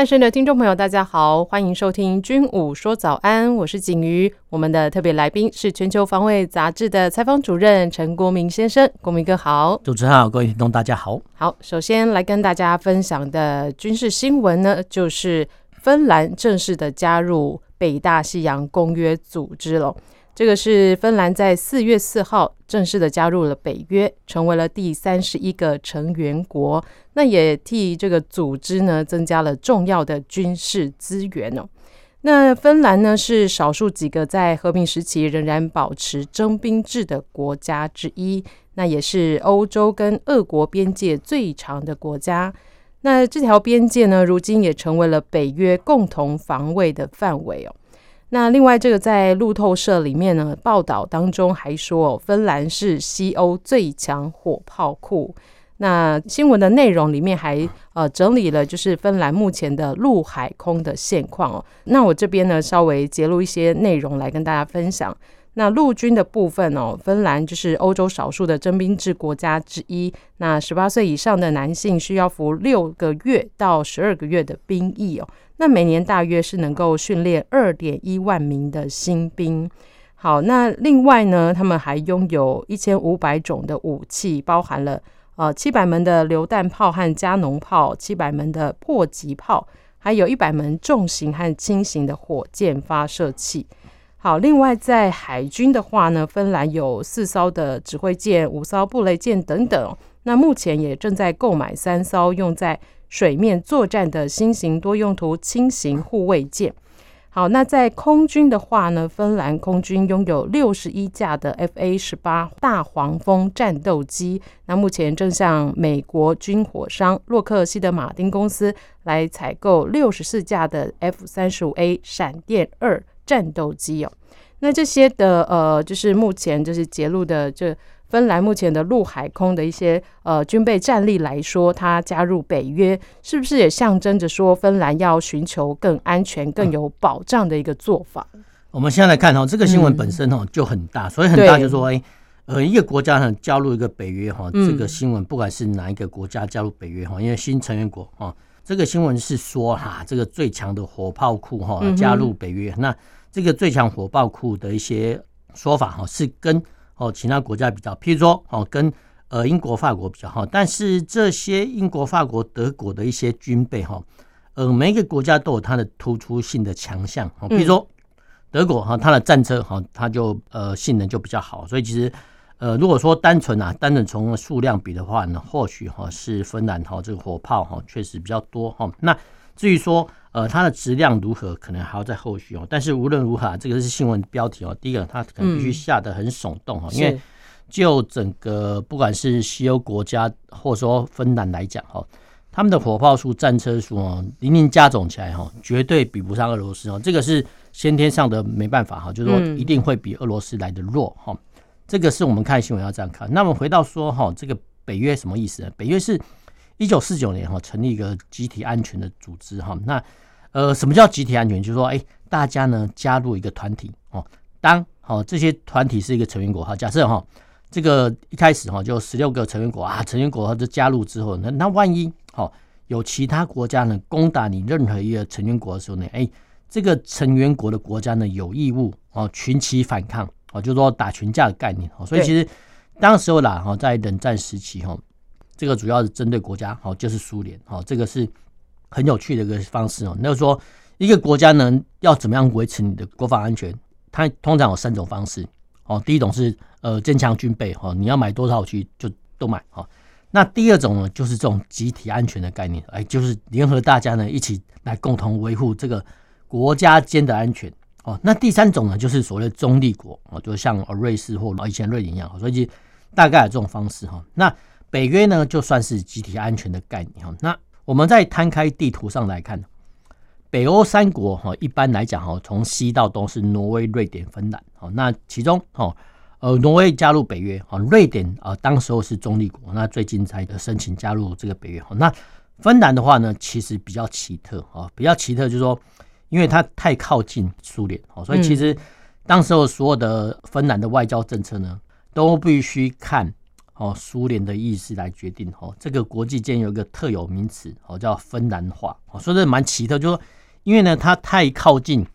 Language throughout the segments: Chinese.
单身的听众朋友，大家好，欢迎收听《军武说早安》，我是景瑜。我们的特别来宾是《全球防卫杂志》的采访主任陈国明先生，国明哥好。主持人好，各位听众大家好。好，首先来跟大家分享的军事新闻呢，就是芬兰正式的加入北大西洋公约组织了。这个是芬兰在四月四号正式的加入了北约，成为了第三十一个成员国。那也替这个组织呢增加了重要的军事资源哦。那芬兰呢是少数几个在和平时期仍然保持征兵制的国家之一，那也是欧洲跟俄国边界最长的国家。那这条边界呢，如今也成为了北约共同防卫的范围哦。那另外，这个在路透社里面呢，报道当中还说，芬兰是西欧最强火炮库。那新闻的内容里面还呃整理了，就是芬兰目前的陆海空的现况哦。那我这边呢，稍微揭露一些内容来跟大家分享。那陆军的部分哦，芬兰就是欧洲少数的征兵制国家之一。那十八岁以上的男性需要服六个月到十二个月的兵役哦。那每年大约是能够训练二点一万名的新兵。好，那另外呢，他们还拥有一千五百种的武器，包含了呃七百门的榴弹炮和加农炮，七百门的迫击炮，还有一百门重型和轻型的火箭发射器。好，另外在海军的话呢，芬兰有四艘的指挥舰、五艘布雷舰等等。那目前也正在购买三艘用在水面作战的新型多用途轻型护卫舰。好，那在空军的话呢，芬兰空军拥有六十一架的 FA 十八大黄蜂战斗机。那目前正向美国军火商洛克希德马丁公司来采购六十四架的 F 三十五 A 闪电二战斗机哦。那这些的呃，就是目前就是揭露的这。芬兰目前的陆海空的一些呃军备战力来说，它加入北约是不是也象征着说芬兰要寻求更安全、更有保障的一个做法？嗯、我们现在来看哈，这个新闻本身哈就很大，嗯、所以很大就是说，哎，呃，一个国家呢加入一个北约哈，这个新闻不管是哪一个国家加入北约哈，因为新成员国哈，这个新闻是说哈，这个最强的火炮库哈加入北约，那这个最强火爆库的一些说法哈是跟。哦，其他国家比较，譬如说，哦，跟呃英国、法国比较好，但是这些英国、法国、德国的一些军备，哈，呃，每一个国家都有它的突出性的强项，哦，譬如说德国哈，它的战车哈，它就呃性能就比较好，所以其实呃，如果说单纯啊，单纯从数量比的话呢，或许哈是芬兰哈这个火炮哈确实比较多哈，那至于说。呃，它的质量如何，可能还要在后续哦。但是无论如何，这个是新闻标题哦。第一个，它可能必须下得很耸动哈，因为就整个不管是西欧国家或者说芬兰来讲哈，他们的火炮数、战车数哦，零零加总起来哈，绝对比不上俄罗斯哦。这个是先天上的没办法哈，就是说一定会比俄罗斯来的弱哈。这个是我们看新闻要这样看。那么回到说哈，这个北约什么意思呢？北约是。一九四九年哈，成立一个集体安全的组织哈。那呃，什么叫集体安全？就是说，哎，大家呢加入一个团体哦。当好这些团体是一个成员国哈，假设哈这个一开始哈就十六个成员国啊，成员国就加入之后，那那万一好有其他国家呢攻打你任何一个成员国的时候呢，哎，这个成员国的国家呢有义务哦群起反抗哦，就是说打群架的概念哦。所以其实当时候啦哈，在冷战时期哈。这个主要是针对国家，好，就是苏联，好，这个是很有趣的一个方式哦。那就说一个国家呢，要怎么样维持你的国防安全？它通常有三种方式，哦，第一种是呃增强军备，哈，你要买多少武器就都买，哈。那第二种呢，就是这种集体安全的概念，哎，就是联合大家呢一起来共同维护这个国家间的安全，哦。那第三种呢，就是所谓的中立国，哦，就像瑞士或以前瑞典一样，所以大概有这种方式，哈。那北约呢，就算是集体安全的概念哈。那我们在摊开地图上来看，北欧三国哈，一般来讲哈，从西到东是挪威、瑞典、芬兰。好，那其中哈，呃，挪威加入北约，哈，瑞典啊，当时候是中立国，那最近才申请加入这个北约。好，那芬兰的话呢，其实比较奇特啊，比较奇特就是说，因为它太靠近苏联，好，所以其实当时候所有的芬兰的外交政策呢，都必须看哦苏联的意思来决定。哦，这个国际间有一个特有名词，哦，叫芬兰化。哦，说这蛮奇特，就是说。因为呢，它太靠近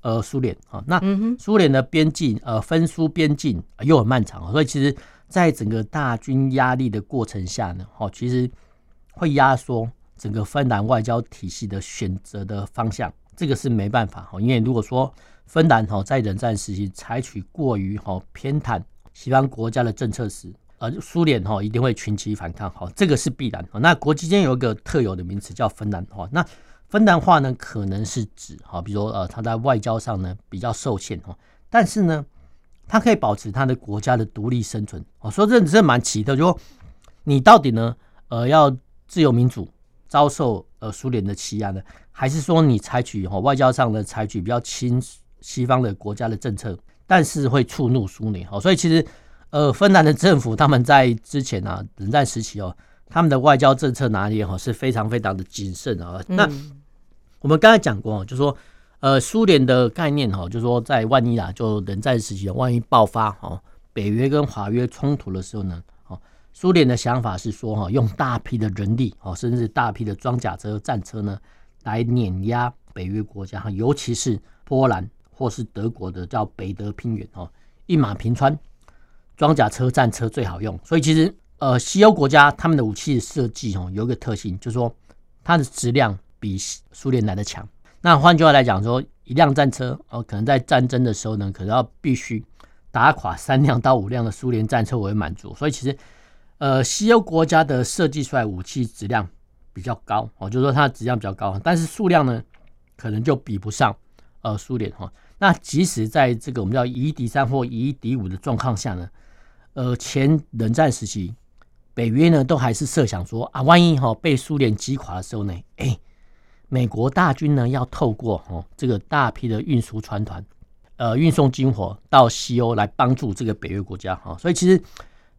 呃苏联啊，那苏联的边境呃分苏边境又很漫长，所以其实在整个大军压力的过程下呢，哦，其实会压缩整个芬兰外交体系的选择的方向，这个是没办法哈。因为如果说芬兰哈在冷战时期采取过于哈偏袒西方国家的政策时，呃，苏联哈一定会群起反抗，哈，这个是必然。那国际间有一个特有的名词叫芬兰话，那。芬兰话呢，可能是指哈，比如说呃，他在外交上呢比较受限哈，但是呢，他可以保持他的国家的独立生存哦。说这这蛮奇特，就说你到底呢，呃，要自由民主，遭受呃苏联的欺压呢，还是说你采取哈外交上的采取比较亲西方的国家的政策，但是会触怒苏联哦。所以其实呃，芬兰的政府他们在之前啊冷战时期哦。他们的外交政策拿捏哈是非常非常的谨慎啊。那我们刚才讲过，就是说，呃，苏联的概念哈，就是说，在万一啊，就冷战时期，万一爆发哈北约跟华约冲突的时候呢，哦，苏联的想法是说哈，用大批的人力哦，甚至大批的装甲车、战车呢，来碾压北约国家，尤其是波兰或是德国的叫北德平原哦，一马平川，装甲车、战车最好用，所以其实。呃，西欧国家他们的武器设计哦，有一个特性，就是说它的质量比苏联来的强。那换句话来讲说，一辆战车哦，可能在战争的时候呢，可能要必须打垮三辆到五辆的苏联战车为满足。所以其实，呃，西欧国家的设计出来武器质量比较高哦，就是说它的质量比较高，但是数量呢，可能就比不上呃苏联哈。那即使在这个我们叫以一敌三或以一敌五的状况下呢，呃，前冷战时期。北约呢，都还是设想说啊，万一哈被苏联击垮的时候呢，哎，美国大军呢要透过哦这个大批的运输船团，呃，运送军火到西欧来帮助这个北约国家哈。所以其实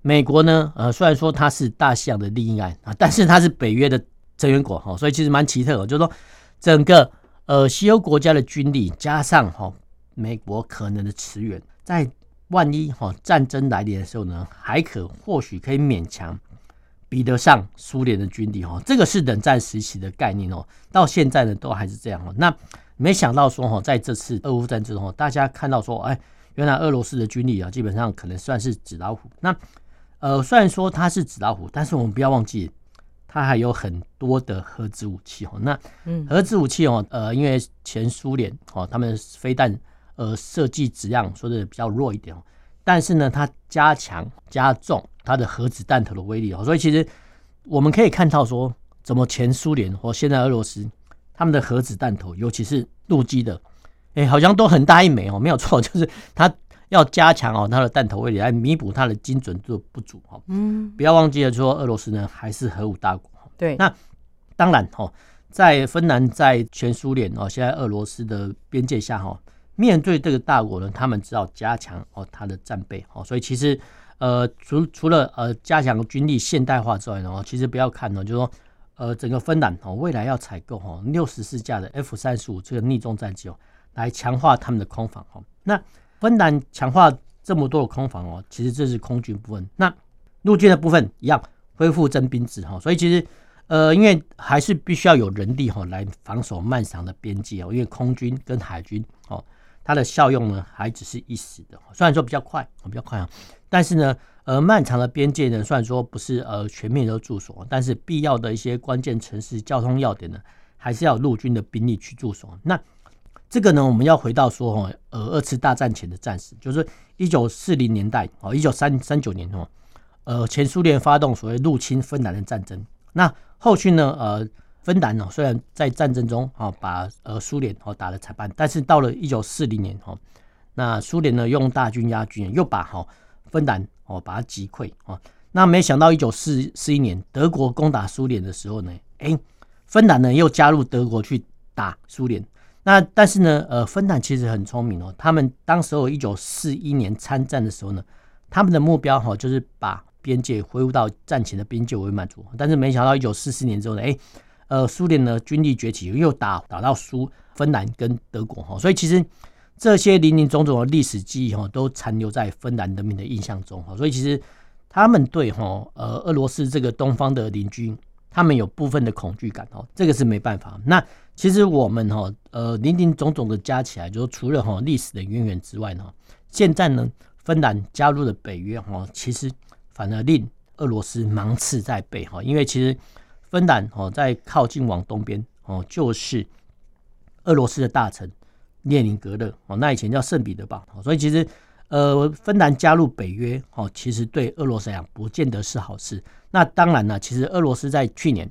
美国呢，呃，虽然说它是大西洋的利益案啊，但是它是北约的成员国哈，所以其实蛮奇特的，就是说整个呃西欧国家的军力加上哈美国可能的驰援，在万一哈战争来临的时候呢，还可或许可以勉强。比得上苏联的军力哈，这个是冷战时期的概念哦。到现在呢，都还是这样哦。那没想到说哈，在这次俄乌战争中，大家看到说，哎，原来俄罗斯的军力啊，基本上可能算是纸老虎。那呃，虽然说它是纸老虎，但是我们不要忘记，它还有很多的核子武器哦。那核子武器哦，呃，因为前苏联哦，他们飞弹呃设计质量说的比较弱一点哦。但是呢，它加强加重它的核子弹头的威力哦，所以其实我们可以看到说，怎么前苏联或现在俄罗斯他们的核子弹头，尤其是陆基的，哎，好像都很大一枚哦，没有错，就是它要加强哦它的弹头威力来弥补它的精准度不足哦。嗯，不要忘记了说，俄罗斯呢还是核武大国。对，那当然哦，在芬兰在前苏联哦，现在俄罗斯的边界下哈。面对这个大国呢，他们只好加强哦它的战备哦，所以其实呃除除了呃加强军力现代化之外呢，其实不要看呢，就是说呃整个芬兰哦未来要采购哈六十四架的 F 三十五这个逆中战机哦，来强化他们的空防哦。那芬兰强化这么多的空防哦，其实这是空军部分。那陆军的部分一样恢复征兵制哈，所以其实呃因为还是必须要有人力哈来防守漫长的边界哦，因为空军跟海军哦。它的效用呢，还只是一时的。虽然说比较快，比较快啊，但是呢，呃，漫长的边界呢，虽然说不是呃全面都驻守，但是必要的一些关键城市、交通要点呢，还是要陆军的兵力去驻守。那这个呢，我们要回到说，哦，呃，二次大战前的战史，就是一九四零年代哦，一九三三九年哦，呃，前苏联发动所谓入侵芬兰的战争，那后续呢，呃。芬兰哦，虽然在战争中啊把呃苏联哦打了惨败，但是到了一九四零年哦，那苏联呢用大军压军，又把哈芬兰哦把它击溃哦。那没想到一九四四一年德国攻打苏联的时候呢，哎，芬兰呢又加入德国去打苏联。那但是呢，呃，芬兰其实很聪明哦，他们当时候一九四一年参战的时候呢，他们的目标哈就是把边界恢复到战前的边界为满足。但是没想到一九四四年之后呢，哎，呃，苏联呢军力崛起，又打打到苏芬兰跟德国哈，所以其实这些林林总总的历史记忆哈，都残留在芬兰人民的印象中哈。所以其实他们对哈呃俄罗斯这个东方的邻居，他们有部分的恐惧感哦，这个是没办法。那其实我们哈呃林林总总的加起来，就是除了哈历史的渊源之外呢，现在呢芬兰加入了北约哈，其实反而令俄罗斯芒刺在背哈，因为其实芬兰哦在靠近往东边哦，就是俄罗斯的大城列宁格勒哦，那以前叫圣彼得堡，所以其实呃芬兰加入北约哦，其实对俄罗斯来讲不见得是好事。那当然了，其实俄罗斯在去年。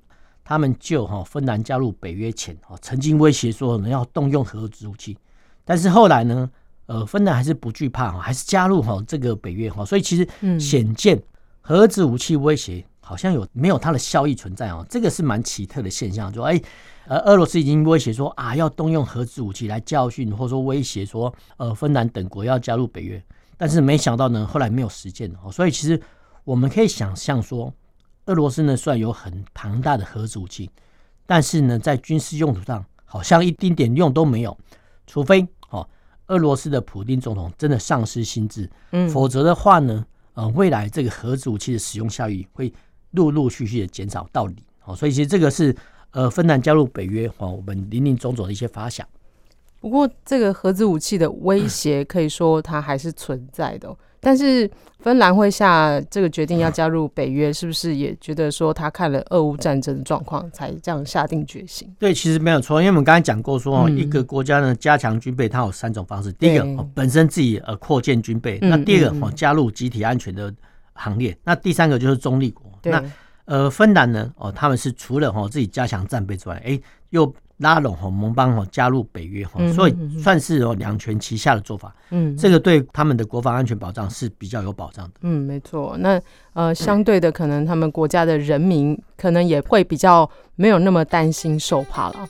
他们就哈芬兰加入北约前哈，曾经威胁说呢要动用核子武器，但是后来呢，呃，芬兰还是不惧怕哈，还是加入哈这个北约哈，所以其实显见核子武器威胁好像有没有它的效益存在哦，这个是蛮奇特的现象，就哎，呃，俄罗斯已经威胁说啊要动用核子武器来教训或者说威胁说呃芬兰等国要加入北约，但是没想到呢后来没有实践哦，所以其实我们可以想象说。俄罗斯呢，虽然有很庞大的核子武器，但是呢，在军事用途上好像一丁点用都没有。除非哦，俄罗斯的普丁总统真的丧失心智，嗯，否则的话呢，呃，未来这个核子武器的使用效益会陆陆续续的减少到底。哦，所以其实这个是呃，芬兰加入北约哦，我们林林总总的一些发想。不过，这个核子武器的威胁可以说它还是存在的。但是芬兰会下这个决定要加入北约，是不是也觉得说他看了俄乌战争的状况才这样下定决心？对，其实没有错，因为我们刚才讲过说，一个国家呢加强军备，它有三种方式。第一个，本身自己呃扩建军备；那第二个，加入集体安全的行列；那第三个就是中立国。那呃，芬兰呢，哦，他们是除了哈自己加强战备之外，哎，又。拉拢哈盟邦哈加入北约哈，所以算是哦两全其下的做法。嗯，这个对他们的国防安全保障是比较有保障的。嗯，没错。那呃，相对的，可能他们国家的人民可能也会比较没有那么担心受怕了。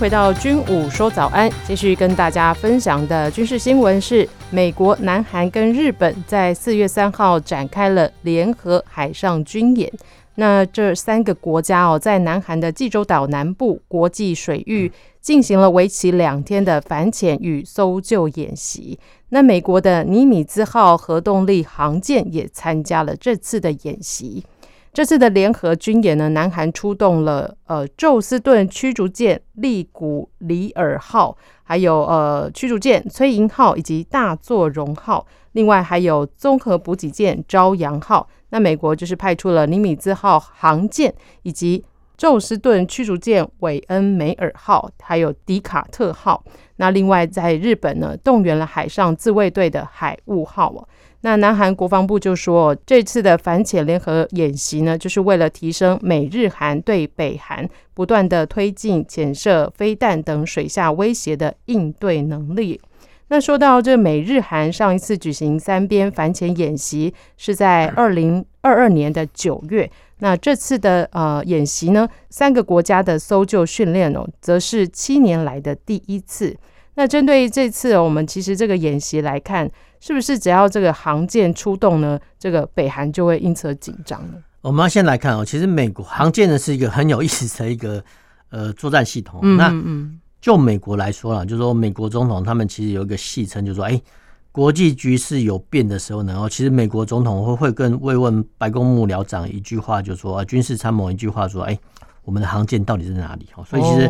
回到军武说早安，继续跟大家分享的军事新闻是：美国、南韩跟日本在四月三号展开了联合海上军演。那这三个国家哦，在南韩的济州岛南部国际水域进行了为期两天的反潜与搜救演习。那美国的尼米兹号核动力航舰也参加了这次的演习。这次的联合军演呢，南韩出动了呃宙斯盾驱逐舰利古里尔号，还有呃驱逐舰崔银号以及大作荣号，另外还有综合补给舰朝阳号。那美国就是派出了尼米兹号航舰以及宙斯盾驱逐舰韦恩梅尔号，还有迪卡特号。那另外在日本呢，动员了海上自卫队的海雾号哦。那南韩国防部就说，这次的反潜联合演习呢，就是为了提升美日韩对北韩不断的推进潜射飞弹等水下威胁的应对能力。那说到这美日韩上一次举行三边反潜演习是在二零二二年的九月，那这次的呃演习呢，三个国家的搜救训练哦，则是七年来的第一次。那针对这次我们其实这个演习来看，是不是只要这个航舰出动呢，这个北韩就会因此而紧张呢？我们要先来看哦，其实美国航舰呢是一个很有意思的一个呃作战系统。嗯嗯，那就美国来说了，就是说美国总统他们其实有一个戏称，就是说哎，国际局势有变的时候呢，哦，其实美国总统会会跟慰问白宫幕僚长一句话，就是说军事参谋一句话说，哎。我们的航舰到底在哪里？哦，所以其实，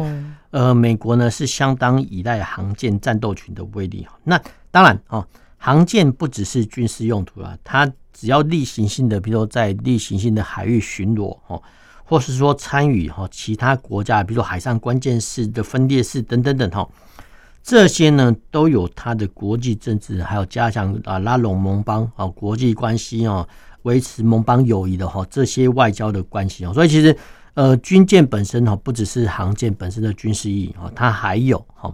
呃，美国呢是相当依赖航舰战斗群的威力。那当然哦，航舰不只是军事用途啊，它只要例行性的，比如说在例行性的海域巡逻哦，或是说参与哈其他国家，比如说海上关键事的分裂式等等等哈，这些呢都有它的国际政治，还有加强啊拉拢盟邦啊国际关系啊，维持盟邦友谊的哈这些外交的关系哦。所以其实呃军舰本身哈不只是航舰本身的军事意义啊，它还有哈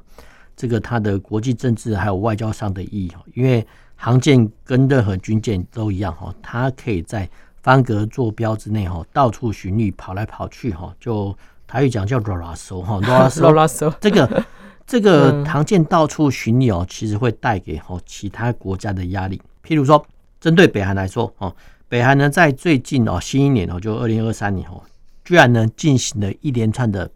这个它的国际政治还有外交上的意义哈，因为航舰跟任何军舰都一样哈，它可以在方格坐标之内哈到处巡逻跑来跑去哈，就台语讲叫罗拉索哈罗拉索这个。这个航舰到处巡游哦，其实会带给哈其他国家的压力。譬如说，针对北韩来说哦，北韩呢在最近哦新一年哦，就二零二三年哦，居然呢进行了一连串的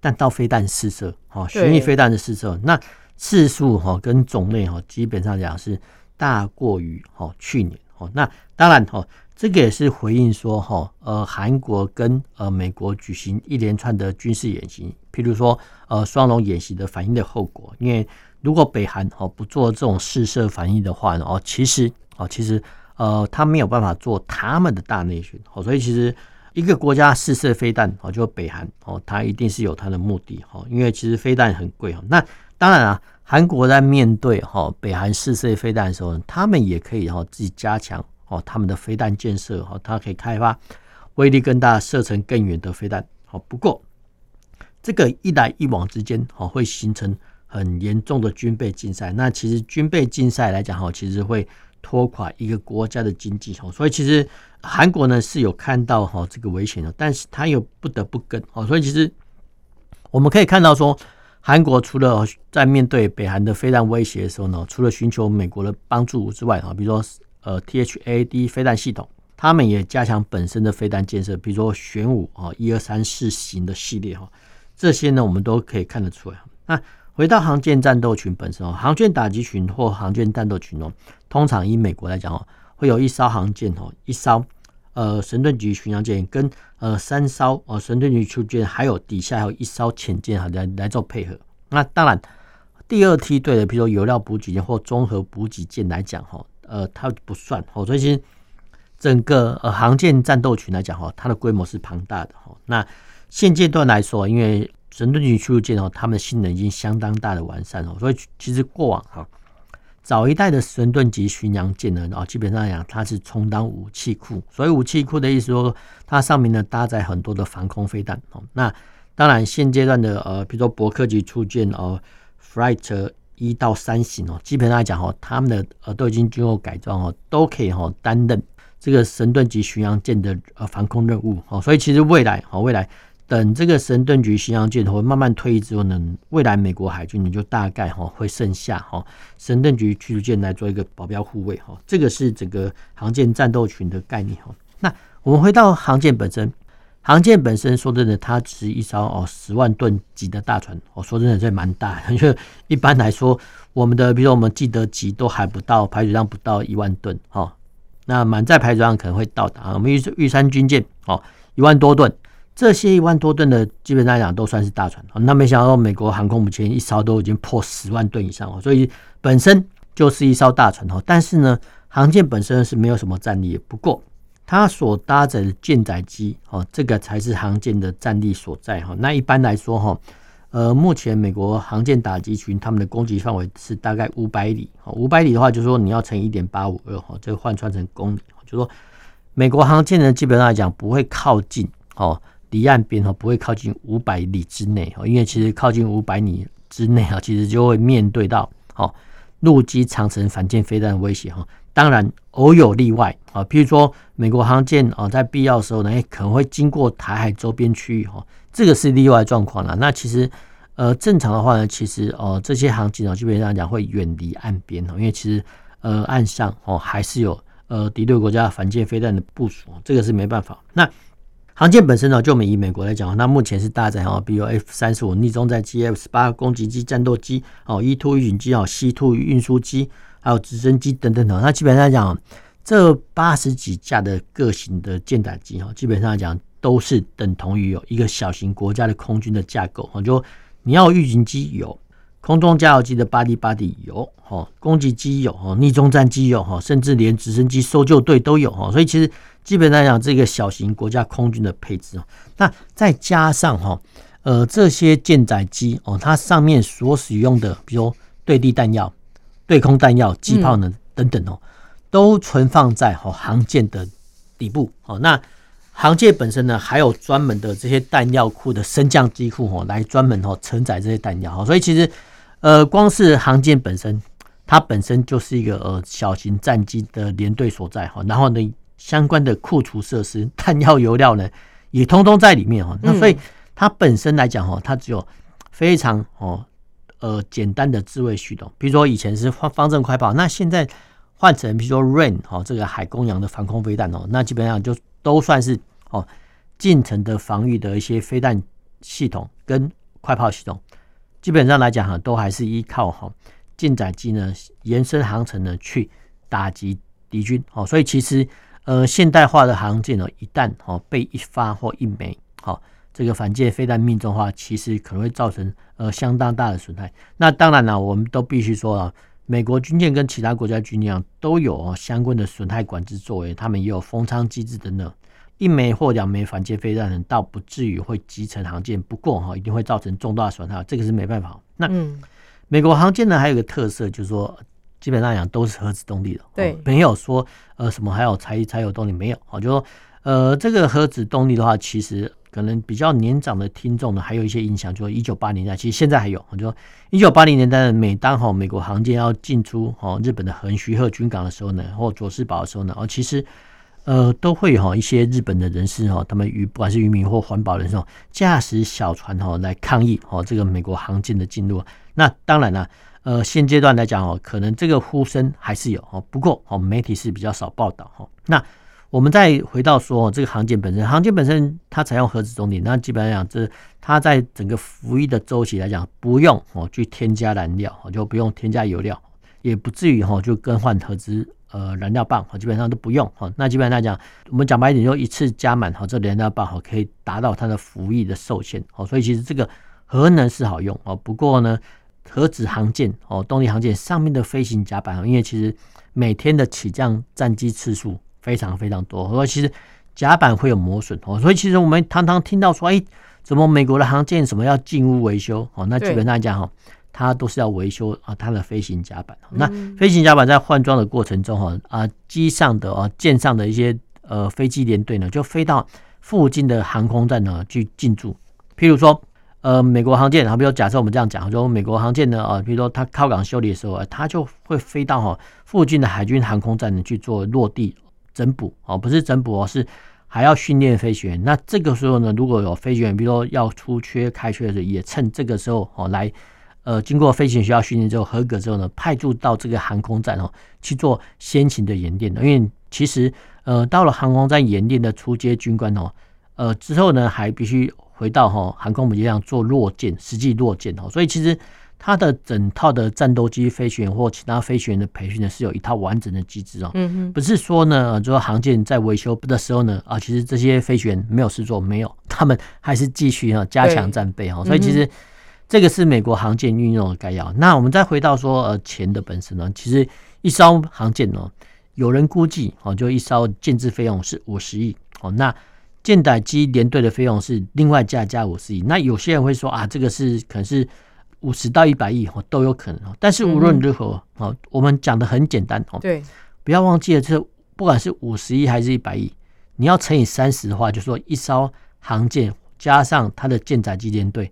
弹道飞弹试射哦，巡弋飞弹的试射，那次数哈跟种类哈基本上讲是大过于哦去年哦。那当然哦，这个也是回应说哈呃韩国跟呃美国举行一连串的军事演习。譬如说，呃，双龙演习的反应的后果，因为如果北韩哦不做这种试射反应的话呢，哦，其实哦，其实呃，他没有办法做他们的大内训哦，所以其实一个国家试射飞弹哦，就北韩哦，它一定是有它的目的哈，因为其实飞弹很贵哈。那当然啊，韩国在面对哈北韩试射飞弹的时候，他们也可以哈自己加强哦他们的飞弹建设哈，它可以开发威力更大、射程更远的飞弹。好，不过。这个一来一往之间，哦，会形成很严重的军备竞赛。那其实军备竞赛来讲，哈，其实会拖垮一个国家的经济，哈。所以其实韩国呢是有看到哈这个危险的，但是他又不得不跟，哦。所以其实我们可以看到说，韩国除了在面对北韩的飞弹威胁的时候呢，除了寻求美国的帮助之外，啊，比如说呃 THAAD 飞弹系统，他们也加强本身的飞弹建设，比如说玄武啊一二三四型的系列，哈。这些呢，我们都可以看得出来。那回到航舰战斗群本身哦，航舰打击群或航舰战斗群哦，通常以美国来讲哦，会有一艘航舰哦，一艘呃神盾局巡洋舰跟呃三艘呃神盾局驱逐舰，还有底下还有一艘潜舰哈来来做配合。那当然，第二梯队的，比如说油料补给舰或综合补给舰来讲哈，呃，它不算哦。所以其实整个呃航舰战斗群来讲哈，它的规模是庞大的哈。那现阶段来说，因为神盾局驱逐舰哦，他们的性能已经相当大的完善哦，所以其实过往哈早一代的神盾级巡洋舰呢，哦，基本上讲它是充当武器库，所以武器库的意思说，它上面呢搭载很多的防空飞弹哦。那当然现阶段的呃，比如说伯克级驱逐舰哦，Flight 一到三型哦，基本上来讲哦，他们的呃都已经经过改装哦，都可以哈担任这个神盾级巡洋舰的呃防空任务哦。所以其实未来哦，未来。等这个神盾局巡洋舰会慢慢退役之后呢，未来美国海军你就大概哈会剩下哈神盾局驱逐舰来做一个保镖护卫哈，这个是整个航舰战斗群的概念哈。那我们回到航舰本身，航舰本身说真的，它只是一艘哦十万吨级的大船，我说真的这蛮大的，因为一般来说我们的比如说我们记得级都还不到排水量不到一万吨哈，那满载排水量可能会到达我们玉玉山军舰哦一万多吨。这些一万多吨的，基本上来讲都算是大船。那没想到美国航空母舰一艘都已经破十万吨以上哦，所以本身就是一艘大船哦。但是呢，航舰本身是没有什么战力，不过它所搭载的舰载机哦，这个才是航舰的战力所在哈。那一般来说哈，呃，目前美国航舰打击群他们的攻击范围是大概五百里，五百里的话就是说你要乘一点八五二哈，这换算成公里，就是说美国航舰呢基本上来讲不会靠近哦。离岸边哈不会靠近五百里之内哈，因为其实靠近五百里之内啊，其实就会面对到哦陆基长城反舰飞弹的威胁哈。当然偶有例外啊，譬如说美国航舰啊，在必要的时候呢，可能会经过台海周边区域哈，这个是例外状况了。那其实呃正常的话呢，其实哦这些航舰啊基本上讲会远离岸边哈，因为其实呃岸上哦还是有呃敌对国家反舰飞弹的部署，这个是没办法。那航舰本身呢，就我们以美国来讲，那目前是搭载哈，比如 F 三十五逆中载机、F 十八攻击机、战斗机哦，E two 预警机哦，C two 运输机，还有直升机等等等。那基本上来讲，这八十几架的各型的舰载机哈，基本上来讲都是等同于有一个小型国家的空军的架构哈。就你要预警机有，空中加油机的 body body 有哈，攻击机有哈，逆中战机有哈，甚至连直升机搜救队都有哈。所以其实。基本上讲，这个小型国家空军的配置哦，那再加上哈，呃，这些舰载机哦，它上面所使用的，比如对地弹药、对空弹药、机炮呢等等哦，都存放在哦航舰的底部哦。那航舰本身呢，还有专门的这些弹药库的升降机库哦，来专门哦承载这些弹药。所以其实呃，光是航舰本身，它本身就是一个呃小型战机的连队所在哈。然后呢，相关的库储设施、弹药、油料呢，也通通在里面哈。那所以。它本身来讲哈，它只有非常哦呃简单的自卫系统，比如说以前是方方阵快炮，那现在换成比如说 Rain 哦这个海公洋的防空飞弹哦，那基本上就都算是哦近程的防御的一些飞弹系统跟快炮系统，基本上来讲哈，都还是依靠哈舰载机呢延伸航程呢去打击敌军哦，所以其实呃现代化的航舰呢，一旦哦被一发或一枚好。这个反舰飞弹命中的话，其实可能会造成呃相当大的损害。那当然了，我们都必须说啊，美国军舰跟其他国家军舰都有相关的损害管制作为，他们也有封舱机制等等。一枚或两枚反舰飞弹呢，倒不至于会击沉航舰，不过哈，一定会造成重大损害，这个是没办法。那美国航舰呢，还有一个特色就是说，基本上讲都是核子动力的，对，没有说呃什么还有柴柴油动力没有好，就说呃这个核子动力的话，其实。可能比较年长的听众呢，还有一些印象，就一九八零年代，其实现在还有。我就说，一九八零年代，每当哈美国航舰要进出哈日本的横须贺军港的时候呢，或佐世保的时候呢，哦，其实呃都会哈一些日本的人士哈，他们渔不管是渔民或环保人士，驾驶小船哈来抗议哈这个美国航舰的进入。那当然了，呃，现阶段来讲哦，可能这个呼声还是有哦，不过哦媒体是比较少报道哈。那我们再回到说这个航舰本身，航舰本身它采用核子动力，那基本上讲，这它在整个服役的周期来讲，不用哦去添加燃料，就不用添加油料，也不至于哈就更换核子呃燃料棒，基本上都不用哈。那基本上来讲，我们讲白一点，就一次加满哈这燃料棒哈，可以达到它的服役的寿限哦。所以其实这个核能是好用哦。不过呢，核子航舰哦，动力航舰上面的飞行甲板，因为其实每天的起降战机次数。非常非常多，所以其实甲板会有磨损哦，所以其实我们常常听到说，哎，怎么美国的航舰什么要进屋维修哦？那基本上来讲哈，它都是要维修啊，它的飞行甲板。那飞行甲板在换装的过程中哈啊，机上的啊舰上的一些呃飞机连队呢，就飞到附近的航空站呢去进驻，譬如说。呃，美国航舰，好，比如假设我们这样讲，说美国航舰呢，啊，比如说它靠港修理的时候，它就会飞到哈附近的海军航空站呢去做落地整补，哦，不是整补哦，是还要训练飞行员。那这个时候呢，如果有飞行员，比如说要出缺、开缺的时候，也趁这个时候哦来，呃，经过飞行学校训练之后合格之后呢，派驻到这个航空站哦去做先行的演练的。因为其实呃到了航空站演练的初阶军官哦，呃之后呢还必须。回到哈航空母舰上做落舰，实际落舰哦，所以其实它的整套的战斗机飞行员或其他飞行员的培训呢，是有一套完整的机制哦。嗯嗯，不是说呢，就说航舰在维修的时候呢，啊，其实这些飞行员没有事做，没有，他们还是继续啊加强战备哈。所以其实这个是美国航舰运用的概要。那我们再回到说呃钱的本身呢，其实一艘航舰呢，有人估计哦，就一艘建制费用是五十亿哦，那。舰载机连队的费用是另外加加五十亿，那有些人会说啊，这个是可能是五十到一百亿哦，都有可能。但是无论如何哦，我们讲的很简单哦，对，不要忘记了，这不管是五十亿还是一百亿，你要乘以三十的话，就说一艘航舰加上它的舰载机连队，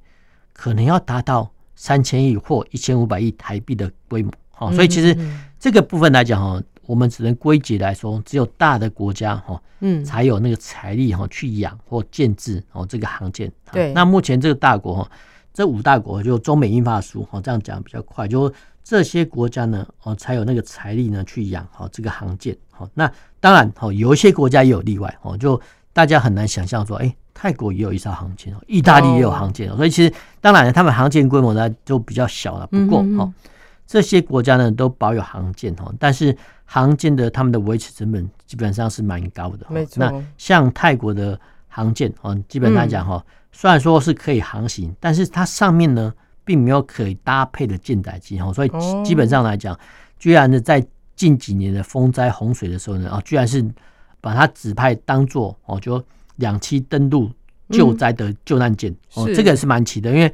可能要达到三千亿或一千五百亿台币的规模。好，所以其实这个部分来讲哈。我们只能归结来说，只有大的国家哈，嗯，才有那个财力哈去养或建制哦这个航舰。对，那目前这个大国哈，这五大国就中美英法苏哈，这样讲比较快，就这些国家呢哦才有那个财力呢去养好这个航舰。好，那当然哦，有一些国家也有例外哦，就大家很难想象说，哎，泰国也有一艘航舰哦，意大利也有航舰哦，所以其实当然他们航舰规模呢就比较小了。不过哈，这些国家呢都保有航舰哈，但是。航舰的他们的维持成本基本上是蛮高的，没错。那像泰国的航舰哦，基本上来讲哈，虽然说是可以航行，但是它上面呢并没有可以搭配的舰载机哈，所以基本上来讲，居然呢在近几年的风灾洪水的时候呢，啊，居然是把它指派当做哦，就两栖登陆救灾的救难舰、嗯、哦，这个也是蛮奇的，因为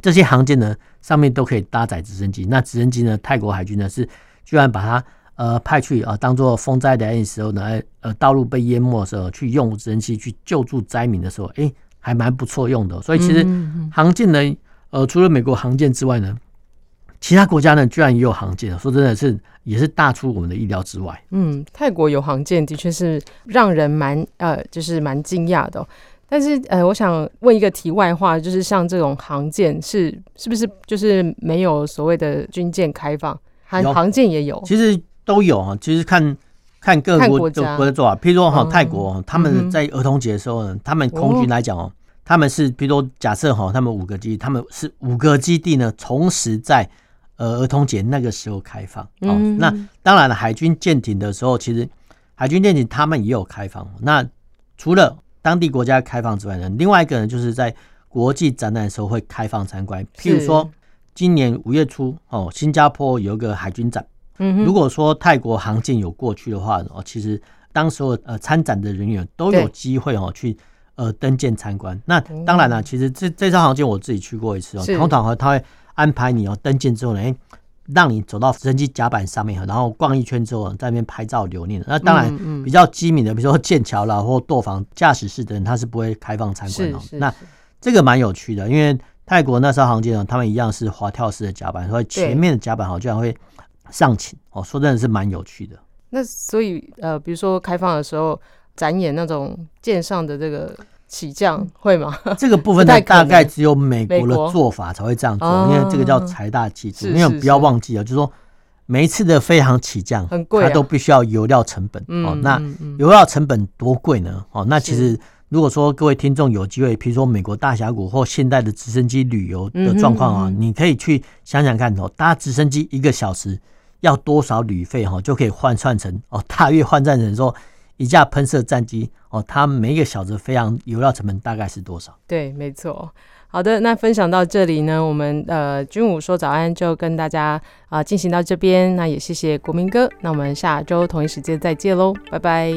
这些航舰呢上面都可以搭载直升机，那直升机呢，泰国海军呢是居然把它呃派去啊当做风灾来临的时候呢，呃道路被淹没的时候去用直升机去救助灾民的时候，哎、欸，还蛮不错用的。所以其实航舰呢，呃除了美国航舰之外呢。其他国家呢，居然也有航舰，说真的是也是大出我们的意料之外。嗯，泰国有航舰，的确是让人蛮呃，就是蛮惊讶的、喔。但是呃，我想问一个题外话，就是像这种航舰是是不是就是没有所谓的军舰开放？航航舰也有，其实都有啊。其实看看各国的国的做法，譬如说哈，泰国、嗯、他们在儿童节的时候呢，他们空军来讲哦，他们是譬如说假设哈，他们五个基地，他们是五个基地呢，同时在。呃，儿童节那个时候开放哦。那当然了，海军舰艇的时候，其实海军舰艇他们也有开放。那除了当地国家开放之外呢，另外一个呢，就是在国际展览的时候会开放参观。譬如说，今年五月初哦，新加坡有一个海军展。嗯如果说泰国航舰有过去的话哦，其实当时候呃参展的人员都有机会哦去呃登舰参观。那当然了，其实这这艘航舰我自己去过一次哦，通常和他会。安排你哦，登舰之后呢，哎，让你走到直升机甲板上面，然后逛一圈之后，在那边拍照留念。那当然，比较机敏的，比如说剑桥啦或舵房驾驶室的人，他是不会开放参观的。那这个蛮有趣的，因为泰国那艘航舰呢，他们一样是滑跳式的甲板，所以前面的甲板好像会上倾哦，说真的是蛮有趣的。那所以呃，比如说开放的时候展演那种舰上的这个。起降会吗？这个部分呢，大概只有美国的做法才会这样做，因为这个叫财大气粗。因为不要忘记啊，就是说每一次的飞航起降，很贵，它都必须要油料成本哦。那油料成本多贵呢？哦，那其实如果说各位听众有机会，比如说美国大峡谷或现代的直升机旅游的状况啊，你可以去想想看哦，搭直升机一个小时要多少旅费哈，就可以换算成哦，大约换算成说。一架喷射战机哦，它每一个小时飞航油料成本大概是多少？对，没错。好的，那分享到这里呢，我们呃军武说早安就跟大家啊进行到这边。那也谢谢国民哥，那我们下周同一时间再见喽，拜拜。